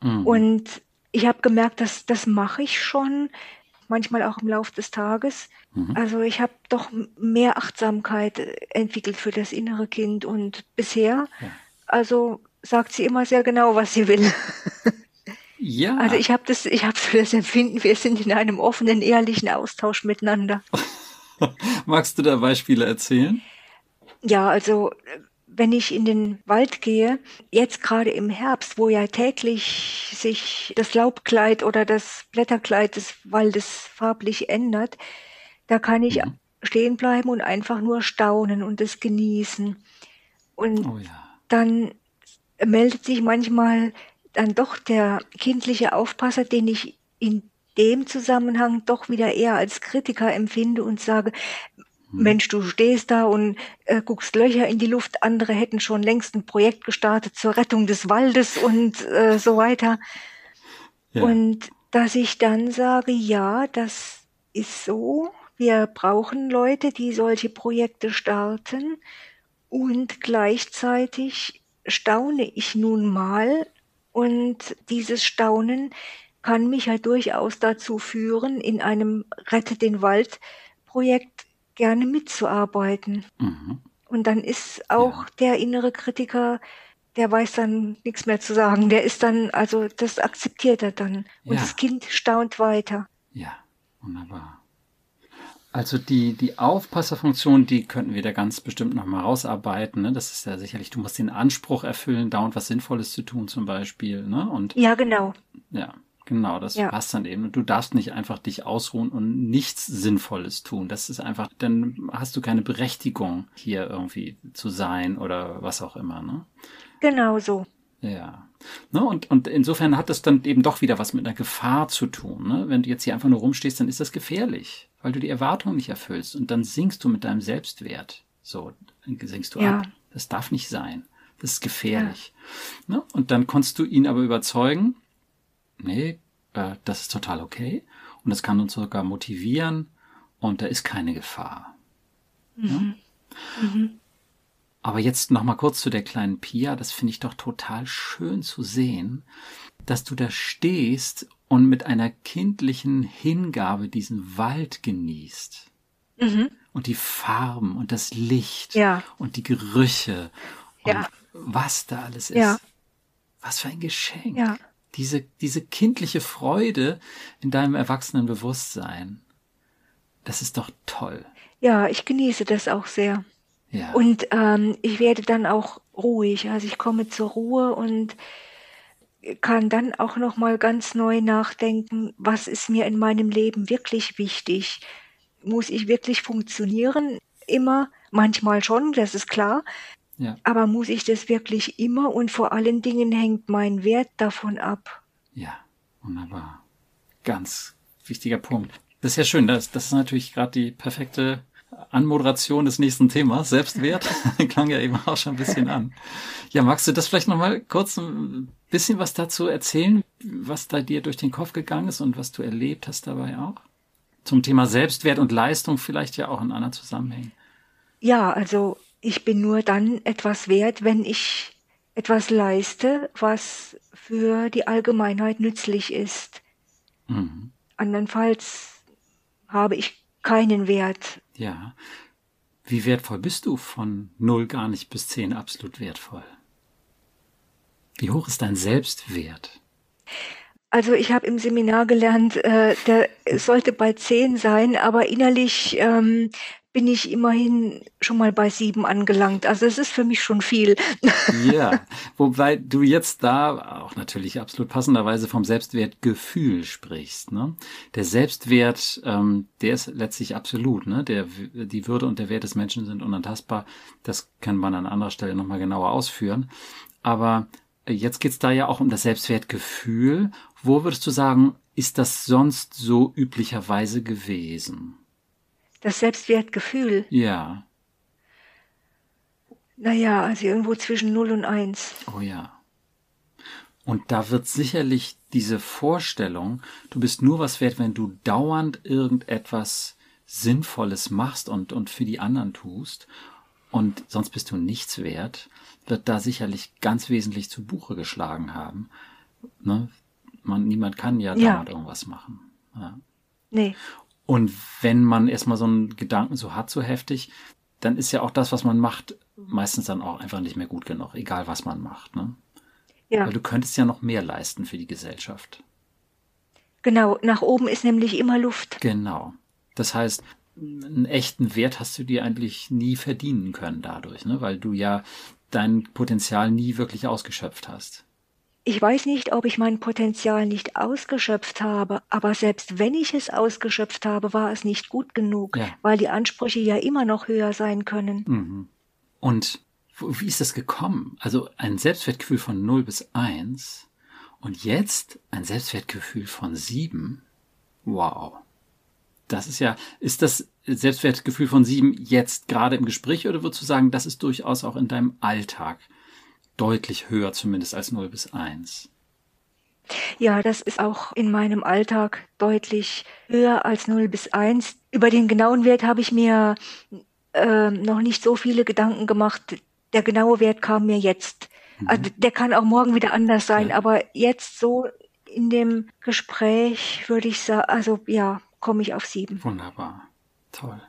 [SPEAKER 2] Mhm. Und ich habe gemerkt, dass das mache ich schon, manchmal auch im Laufe des Tages. Mhm. Also ich habe doch mehr Achtsamkeit entwickelt für das innere Kind und bisher, ja. also sagt sie immer sehr genau, was sie will.
[SPEAKER 1] Ja.
[SPEAKER 2] Also ich habe das, ich habe so das Empfinden, wir sind in einem offenen, ehrlichen Austausch miteinander.
[SPEAKER 1] Magst du da Beispiele erzählen?
[SPEAKER 2] Ja, also wenn ich in den Wald gehe, jetzt gerade im Herbst, wo ja täglich sich das Laubkleid oder das Blätterkleid des Waldes farblich ändert, da kann ich mhm. stehen bleiben und einfach nur staunen und es genießen. Und oh ja. dann meldet sich manchmal dann doch der kindliche Aufpasser, den ich in dem Zusammenhang doch wieder eher als Kritiker empfinde und sage. Mensch, du stehst da und äh, guckst Löcher in die Luft, andere hätten schon längst ein Projekt gestartet zur Rettung des Waldes und äh, so weiter. Ja. Und dass ich dann sage, ja, das ist so, wir brauchen Leute, die solche Projekte starten. Und gleichzeitig staune ich nun mal, und dieses Staunen kann mich halt durchaus dazu führen, in einem Rette den Wald Projekt gerne mitzuarbeiten. Mhm. Und dann ist auch ja. der innere Kritiker, der weiß dann nichts mehr zu sagen. Der ist dann, also das akzeptiert er dann. Und ja. das Kind staunt weiter.
[SPEAKER 1] Ja, wunderbar. Also die, die Aufpasserfunktion, die könnten wir da ganz bestimmt nochmal rausarbeiten. Ne? Das ist ja sicherlich, du musst den Anspruch erfüllen, dauernd was Sinnvolles zu tun zum Beispiel. Ne? Und,
[SPEAKER 2] ja, genau.
[SPEAKER 1] Ja, genau, das ja. passt dann eben. Und du darfst nicht einfach dich ausruhen und nichts Sinnvolles tun. Das ist einfach, dann hast du keine Berechtigung, hier irgendwie zu sein oder was auch immer. Ne?
[SPEAKER 2] Genau so.
[SPEAKER 1] Ja. Ne, und, und insofern hat das dann eben doch wieder was mit einer Gefahr zu tun. Ne? Wenn du jetzt hier einfach nur rumstehst, dann ist das gefährlich, weil du die Erwartungen nicht erfüllst und dann sinkst du mit deinem Selbstwert. So, dann sinkst du ja. ab. Das darf nicht sein. Das ist gefährlich. Ja. Ne? Und dann konntest du ihn aber überzeugen, nee, äh, das ist total okay und das kann uns sogar motivieren und da ist keine Gefahr. Mhm. Ja? Mhm. Aber jetzt noch mal kurz zu der kleinen Pia. Das finde ich doch total schön zu sehen, dass du da stehst und mit einer kindlichen Hingabe diesen Wald genießt. Mhm. Und die Farben und das Licht
[SPEAKER 2] ja.
[SPEAKER 1] und die Gerüche und
[SPEAKER 2] ja.
[SPEAKER 1] was da alles ist.
[SPEAKER 2] Ja.
[SPEAKER 1] Was für ein Geschenk.
[SPEAKER 2] Ja.
[SPEAKER 1] Diese, diese kindliche Freude in deinem erwachsenen Bewusstsein. Das ist doch toll.
[SPEAKER 2] Ja, ich genieße das auch sehr.
[SPEAKER 1] Ja.
[SPEAKER 2] Und ähm, ich werde dann auch ruhig. Also ich komme zur Ruhe und kann dann auch noch mal ganz neu nachdenken, was ist mir in meinem Leben wirklich wichtig? Muss ich wirklich funktionieren? Immer, manchmal schon, das ist klar.
[SPEAKER 1] Ja.
[SPEAKER 2] Aber muss ich das wirklich immer? Und vor allen Dingen hängt mein Wert davon ab.
[SPEAKER 1] Ja, wunderbar. Ganz wichtiger Punkt. Das ist ja schön. Das, das ist natürlich gerade die perfekte Anmoderation des nächsten Themas, Selbstwert, klang ja eben auch schon ein bisschen an. Ja, magst du das vielleicht nochmal kurz ein bisschen was dazu erzählen, was da dir durch den Kopf gegangen ist und was du erlebt hast dabei auch? Zum Thema Selbstwert und Leistung vielleicht ja auch in einer Zusammenhängen.
[SPEAKER 2] Ja, also ich bin nur dann etwas wert, wenn ich etwas leiste, was für die Allgemeinheit nützlich ist.
[SPEAKER 1] Mhm.
[SPEAKER 2] Andernfalls habe ich keinen Wert.
[SPEAKER 1] Ja. Wie wertvoll bist du von null gar nicht bis zehn absolut wertvoll? Wie hoch ist dein Selbstwert?
[SPEAKER 2] Also ich habe im Seminar gelernt, äh, der sollte bei zehn sein, aber innerlich ähm, bin ich immerhin schon mal bei sieben angelangt. Also es ist für mich schon viel.
[SPEAKER 1] Ja, wobei du jetzt da auch natürlich absolut passenderweise vom Selbstwertgefühl sprichst. Ne? Der Selbstwert, ähm, der ist letztlich absolut. Ne? Der, die Würde und der Wert des Menschen sind unantastbar. Das kann man an anderer Stelle nochmal genauer ausführen. Aber jetzt geht's da ja auch um das Selbstwertgefühl. Wo würdest du sagen, ist das sonst so üblicherweise gewesen?
[SPEAKER 2] Das Selbstwertgefühl.
[SPEAKER 1] Ja.
[SPEAKER 2] Naja, also irgendwo zwischen 0 und 1.
[SPEAKER 1] Oh ja. Und da wird sicherlich diese Vorstellung, du bist nur was wert, wenn du dauernd irgendetwas Sinnvolles machst und, und für die anderen tust und sonst bist du nichts wert, wird da sicherlich ganz wesentlich zu Buche geschlagen haben. Ne? Man, niemand kann ja,
[SPEAKER 2] Ja.
[SPEAKER 1] dauernd irgendwas machen. Ja.
[SPEAKER 2] Nee.
[SPEAKER 1] Und wenn man erstmal so einen Gedanken so hat, so heftig, dann ist ja auch das, was man macht, meistens dann auch einfach nicht mehr gut genug, egal was man macht. Ne?
[SPEAKER 2] Ja,
[SPEAKER 1] Weil du könntest ja noch mehr leisten für die Gesellschaft.
[SPEAKER 2] genau. Nach oben ist nämlich immer Luft.
[SPEAKER 1] Genau. Das heißt, einen echten Wert hast du dir eigentlich nie verdienen können dadurch, ne? weil du ja dein Potenzial nie wirklich ausgeschöpft hast.
[SPEAKER 2] Ich weiß nicht, ob ich mein Potenzial nicht ausgeschöpft habe, aber selbst wenn ich es ausgeschöpft habe, war es nicht gut genug,
[SPEAKER 1] Ja.
[SPEAKER 2] weil die Ansprüche ja immer noch höher sein können.
[SPEAKER 1] Mhm. Und wie ist das gekommen? Also ein Selbstwertgefühl von 0 bis 1 und jetzt ein Selbstwertgefühl von 7. Wow. Das ist ja, ist das Selbstwertgefühl von 7 jetzt gerade im Gespräch oder würdest du sagen, das ist durchaus auch in deinem Alltag deutlich höher zumindest als 0 bis 1?
[SPEAKER 2] Ja, das ist auch in meinem Alltag deutlich höher als 0 bis 1. Über den genauen Wert habe ich mir ähm, noch nicht so viele Gedanken gemacht. Der genaue Wert kam mir jetzt. Also der kann auch morgen wieder anders sein,
[SPEAKER 1] Ja.
[SPEAKER 2] aber jetzt so in dem Gespräch würde ich sagen, also ja, komme ich auf sieben.
[SPEAKER 1] Wunderbar. Toll.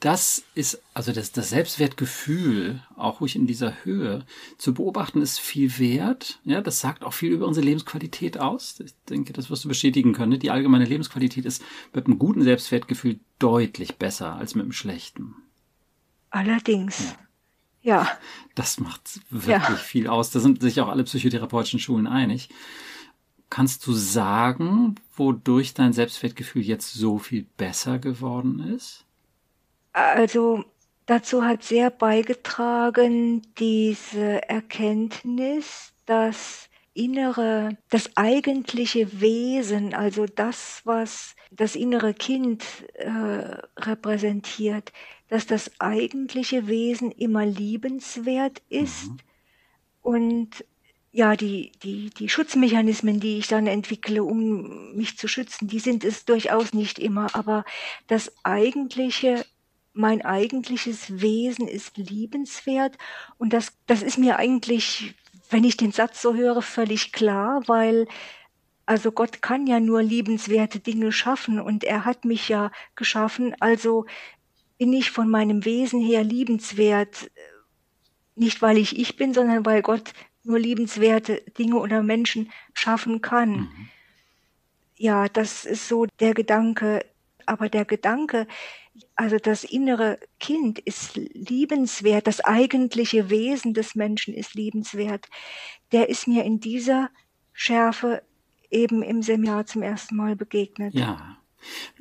[SPEAKER 1] Das ist, also das, das Selbstwertgefühl, auch ruhig in dieser Höhe, zu beobachten, ist viel wert. Ja, das sagt auch viel über unsere Lebensqualität aus. Ich denke, das wirst du bestätigen können. ne? Die allgemeine Lebensqualität ist mit einem guten Selbstwertgefühl deutlich besser als mit einem schlechten.
[SPEAKER 2] Allerdings. Ja,
[SPEAKER 1] Das macht wirklich
[SPEAKER 2] Ja.
[SPEAKER 1] viel aus. Da sind sich auch alle psychotherapeutischen Schulen einig. Kannst du sagen, wodurch dein Selbstwertgefühl jetzt so viel besser geworden ist?
[SPEAKER 2] Also dazu hat sehr beigetragen diese Erkenntnis, dass innere, das eigentliche Wesen, also das, was das innere Kind äh, repräsentiert, dass das eigentliche Wesen immer liebenswert ist. Und ja, die, die, die Schutzmechanismen, die ich dann entwickle, um mich zu schützen, die sind es durchaus nicht immer, aber das eigentliche, mein eigentliches Wesen ist liebenswert und das, das ist mir eigentlich, wenn ich den Satz so höre, völlig klar, weil also Gott kann ja nur liebenswerte Dinge schaffen und er hat mich ja geschaffen, also bin ich von meinem Wesen her liebenswert, nicht weil ich ich bin, sondern weil Gott nur liebenswerte Dinge oder Menschen schaffen kann. Mhm. Ja, das ist so der Gedanke. Aber der Gedanke, also das innere Kind ist liebenswert, das eigentliche Wesen des Menschen ist liebenswert, der ist mir in dieser Schärfe eben im Seminar zum ersten Mal begegnet.
[SPEAKER 1] Ja,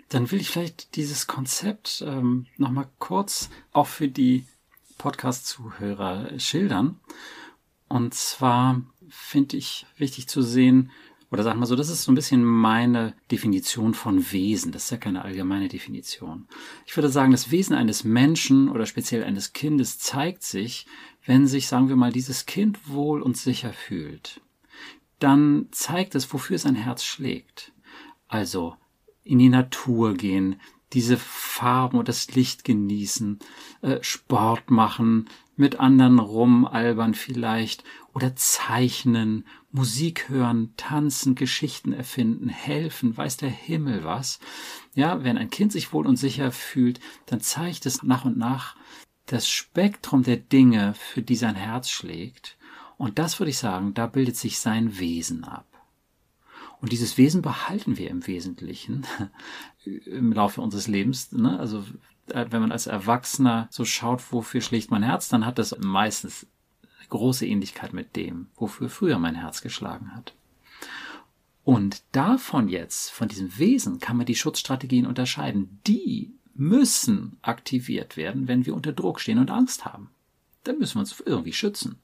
[SPEAKER 1] dann will ich vielleicht dieses Konzept ähm, nochmal kurz auch für die Podcast-Zuhörer schildern. Und zwar finde ich wichtig zu sehen, oder sag mal so, das ist so ein bisschen meine Definition von Wesen. Das ist ja keine allgemeine Definition. Ich würde sagen, das Wesen eines Menschen oder speziell eines Kindes zeigt sich, wenn sich, sagen wir mal, dieses Kind wohl und sicher fühlt. Dann zeigt es, wofür sein Herz schlägt. Also in die Natur gehen, diese Farben und das Licht genießen, äh, Sport machen, mit anderen rumalbern vielleicht oder zeichnen, Musik hören, tanzen, Geschichten erfinden, helfen, weiß der Himmel was. Ja, wenn ein Kind sich wohl und sicher fühlt, dann zeigt es nach und nach das Spektrum der Dinge, für die sein Herz schlägt. Und das würde ich sagen, da bildet sich sein Wesen ab. Und dieses Wesen behalten wir im Wesentlichen im Laufe unseres Lebens. Ne? Also wenn man als Erwachsener so schaut, wofür schlägt mein Herz, dann hat das meistens große Ähnlichkeit mit dem, wofür früher mein Herz geschlagen hat. Und davon jetzt, von diesem Wesen, kann man die Schutzstrategien unterscheiden. Die müssen aktiviert werden, wenn wir unter Druck stehen und Angst haben. Dann müssen wir uns irgendwie schützen.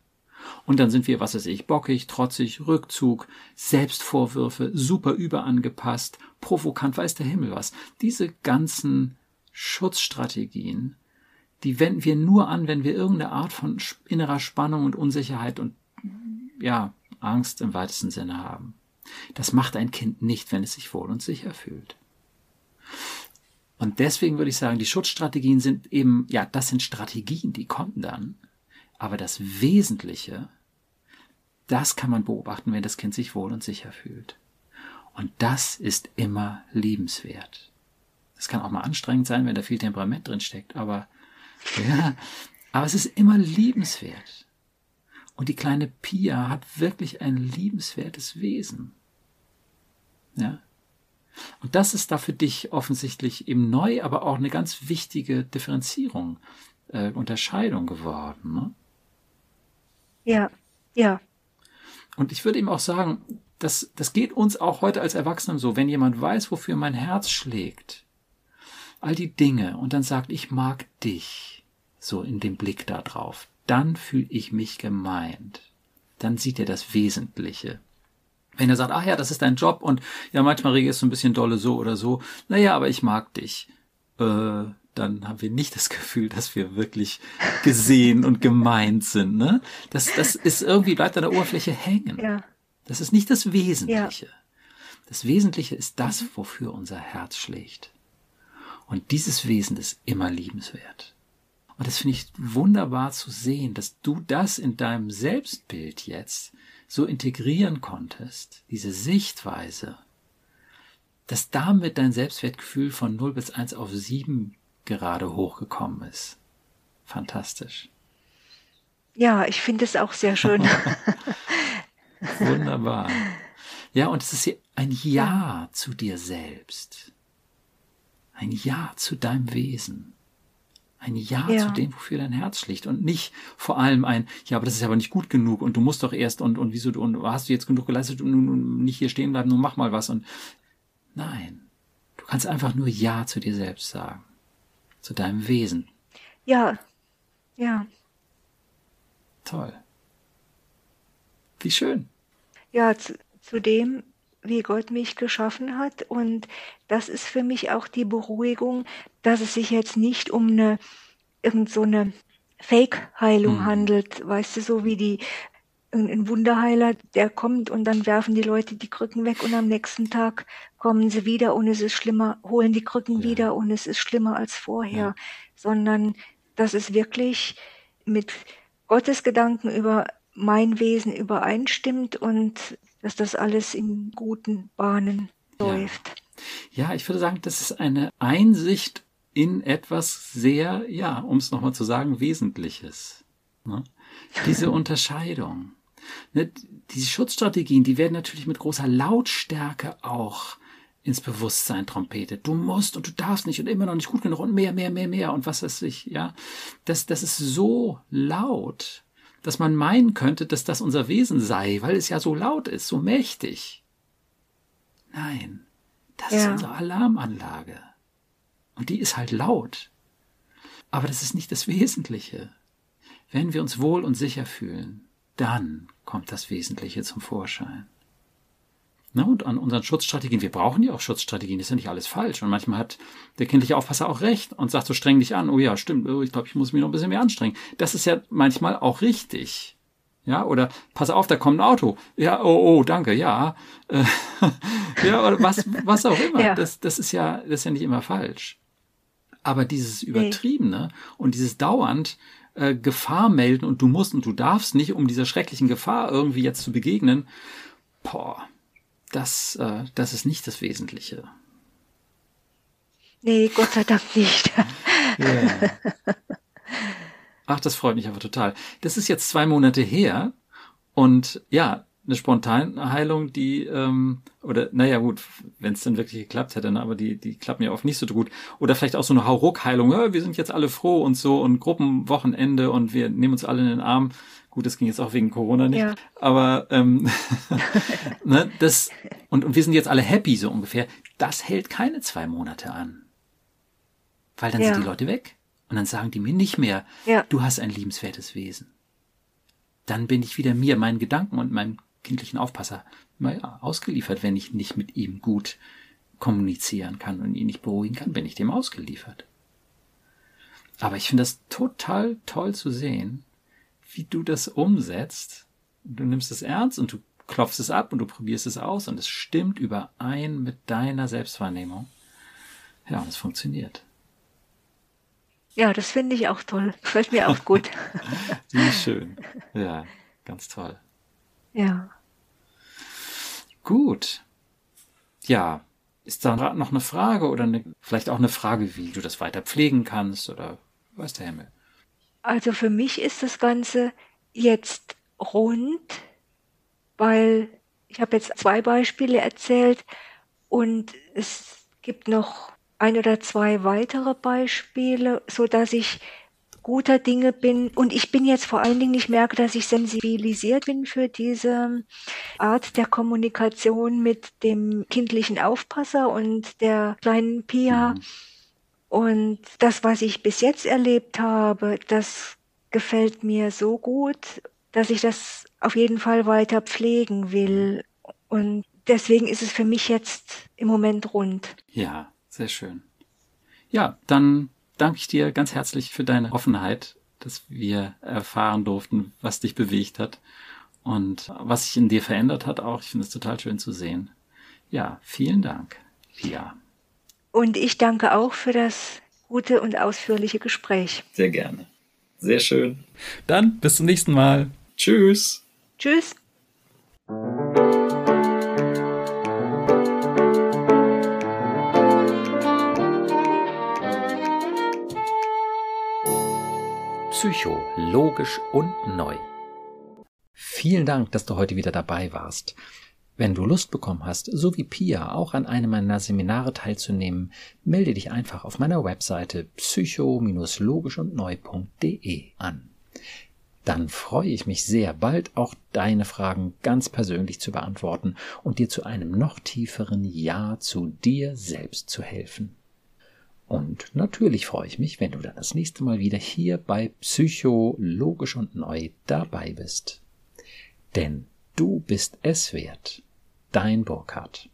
[SPEAKER 1] Und dann sind wir, was weiß ich, bockig, trotzig, Rückzug, Selbstvorwürfe, super überangepasst, provokant, weiß der Himmel was. Diese ganzen Schutzstrategien, die wenden wir nur an, wenn wir irgendeine Art von innerer Spannung und Unsicherheit und ja, Angst im weitesten Sinne haben. Das macht ein Kind nicht, wenn es sich wohl und sicher fühlt. Und deswegen würde ich sagen, die Schutzstrategien sind eben, ja, das sind Strategien, die kommen dann. Aber das Wesentliche, das kann man beobachten, wenn das Kind sich wohl und sicher fühlt. Und das ist immer liebenswert. Das kann auch mal anstrengend sein, wenn da viel Temperament drin steckt, aber ja, aber es ist immer liebenswert. Und die kleine Pia hat wirklich ein liebenswertes Wesen. Ja. Und das ist da für dich offensichtlich eben neu, aber auch eine ganz wichtige Differenzierung, äh, Unterscheidung geworden. Ne?
[SPEAKER 2] Ja, ja.
[SPEAKER 1] Und ich würde ihm auch sagen, das, das geht uns auch heute als Erwachsenen so, wenn jemand weiß, wofür mein Herz schlägt, all die Dinge und dann sagt, ich mag dich, so in dem Blick da drauf, dann fühle ich mich gemeint. Dann sieht er das Wesentliche. Wenn er sagt, ach ja, das ist dein Job und ja, manchmal reagierst du ein bisschen dolle so oder so, naja, aber ich mag dich, äh, dann haben wir nicht das Gefühl, dass wir wirklich gesehen und gemeint sind. Ne? Das, das ist irgendwie, bleibt an der Oberfläche hängen. Ja. Das ist nicht das Wesentliche. Ja. Das Wesentliche ist das, wofür unser Herz schlägt. Und dieses Wesen ist immer liebenswert. Und das finde ich wunderbar zu sehen, dass du das in deinem Selbstbild jetzt so integrieren konntest, diese Sichtweise, dass damit dein Selbstwertgefühl von 0 bis 1 auf 7 gerade hochgekommen ist. Fantastisch.
[SPEAKER 2] Ja, ich finde es auch sehr schön.
[SPEAKER 1] Wunderbar. Ja, und es ist ein Ja zu dir selbst. Ein Ja zu deinem Wesen. Ein Ja, ja, zu dem, wofür dein Herz schlicht und nicht vor allem ein, ja, aber das ist aber nicht gut genug und du musst doch erst und, und wieso, und hast du jetzt genug geleistet und nun nicht hier stehen bleiben, nun mach mal was und nein. Du kannst einfach nur Ja zu dir selbst sagen. Zu deinem Wesen.
[SPEAKER 2] Ja. Ja.
[SPEAKER 1] Toll. Wie schön.
[SPEAKER 2] Ja, zu, zu dem, wie Gott mich geschaffen hat. Und das ist für mich auch die Beruhigung, dass es sich jetzt nicht um eine irgend so eine Fake-Heilung mhm. handelt, weißt du, so wie die ein Wunderheiler, der kommt und dann werfen die Leute die Krücken weg und am nächsten Tag kommen sie wieder und es ist schlimmer, holen die Krücken ja. wieder und es ist schlimmer als vorher, ja. sondern dass es wirklich mit Gottes Gedanken über mein Wesen übereinstimmt und dass das alles in guten Bahnen läuft.
[SPEAKER 1] Ja. ja, ich würde sagen, das ist eine Einsicht in etwas sehr, ja, um es nochmal zu sagen, Wesentliches. Ne? Diese Unterscheidung. ne, diese Schutzstrategien, die werden natürlich mit großer Lautstärke auch ins Bewusstsein trompetet. Du musst und du darfst nicht und immer noch nicht gut genug und mehr, mehr, mehr, mehr und was weiß ich, ja. Das, das ist so laut, dass man meinen könnte, dass das unser Wesen sei, weil es ja so laut ist, so mächtig. Nein, das ja. ist unsere Alarmanlage. Und die ist halt laut. Aber das ist nicht das Wesentliche. Wenn wir uns wohl und sicher fühlen, dann kommt das Wesentliche zum Vorschein. Ne, und an unseren Schutzstrategien, wir brauchen ja auch Schutzstrategien, ist ja nicht alles falsch. Und manchmal hat der kindliche Aufpasser auch recht und sagt so streng dich an, oh ja, stimmt, oh, ich glaube, ich muss mich noch ein bisschen mehr anstrengen. Das ist ja manchmal auch richtig. Ja, oder pass auf, da kommt ein Auto. Ja, oh, oh, danke, ja. Äh, ja, oder was, was auch immer. Ja. Das, das ist ja, das ist ja nicht immer falsch. Aber dieses Übertriebene nee. und dieses dauernd äh, Gefahr melden und du musst und du darfst nicht, um dieser schrecklichen Gefahr irgendwie jetzt zu begegnen, boah, das, äh, das ist nicht das Wesentliche.
[SPEAKER 2] Nee, Gott sei Dank nicht.
[SPEAKER 1] ja. Ach, das freut mich aber total. Das ist jetzt zwei Monate her und ja, eine Spontanheilung, die, ähm, oder naja gut, wenn es dann wirklich geklappt hätte, ne, aber die, die klappen ja oft nicht so gut. Oder vielleicht auch so eine Hauruck-Heilung, ja, wir sind jetzt alle froh und so und Gruppenwochenende und wir nehmen uns alle in den Arm. Gut, das ging jetzt auch wegen Corona nicht. Ja. Aber ähm, ne, das und, und wir sind jetzt alle happy so ungefähr. Das hält keine zwei Monate an. Weil dann ja. sind die Leute weg. Und dann sagen die mir nicht mehr, ja. du hast ein liebenswertes Wesen. Dann bin ich wieder mir, meinen Gedanken und meinem kindlichen Aufpasser, naja, ausgeliefert, wenn ich nicht mit ihm gut kommunizieren kann und ihn nicht beruhigen kann, bin ich dem ausgeliefert. Aber ich finde das total toll zu sehen, wie du das umsetzt. Du nimmst es ernst und du klopfst es ab und du probierst es aus und es stimmt überein mit deiner Selbstwahrnehmung. Ja, und es funktioniert.
[SPEAKER 2] Ja, das finde ich auch toll. Gefällt mir auch gut.
[SPEAKER 1] Wie schön. Ja, ganz toll.
[SPEAKER 2] Ja.
[SPEAKER 1] Gut. Ja, ist da noch eine Frage oder eine, vielleicht auch eine Frage, wie du das weiter pflegen kannst oder weiß der Himmel?
[SPEAKER 2] Also für mich ist das Ganze jetzt rund, weil ich habe jetzt zwei Beispiele erzählt und es gibt noch ein oder zwei weitere Beispiele, so dass ich guter Dinge bin und ich bin jetzt vor allen Dingen, ich merke, dass ich sensibilisiert bin für diese Art der Kommunikation mit dem kindlichen Aufpasser und der kleinen Pia. Mhm. Und das, was ich bis jetzt erlebt habe, das gefällt mir so gut, dass ich das auf jeden Fall weiter pflegen will. Und deswegen ist es für mich jetzt im Moment rund.
[SPEAKER 1] Ja, sehr schön. Ja, dann danke ich dir ganz herzlich für deine Offenheit, dass wir erfahren durften, was dich bewegt hat und was sich in dir verändert hat auch. Ich finde es total schön zu sehen. Ja, vielen Dank, Pia.
[SPEAKER 2] Und ich danke auch für das gute und ausführliche Gespräch.
[SPEAKER 1] Sehr gerne. Sehr schön. Dann bis zum nächsten Mal. Tschüss.
[SPEAKER 2] Tschüss.
[SPEAKER 1] Psycho, logisch und neu. Vielen Dank, dass du heute wieder dabei warst. Wenn du Lust bekommen hast, so wie Pia auch an einem meiner Seminare teilzunehmen, melde dich einfach auf meiner Webseite psycho-logisch und neu.de an. Dann freue ich mich sehr, bald auch deine Fragen ganz persönlich zu beantworten und dir zu einem noch tieferen Ja zu dir selbst zu helfen. Und natürlich freue ich mich, wenn du dann das nächste Mal wieder hier bei Psycho Logisch und Neu dabei bist. Denn Du bist es wert. Dein Burkhardt.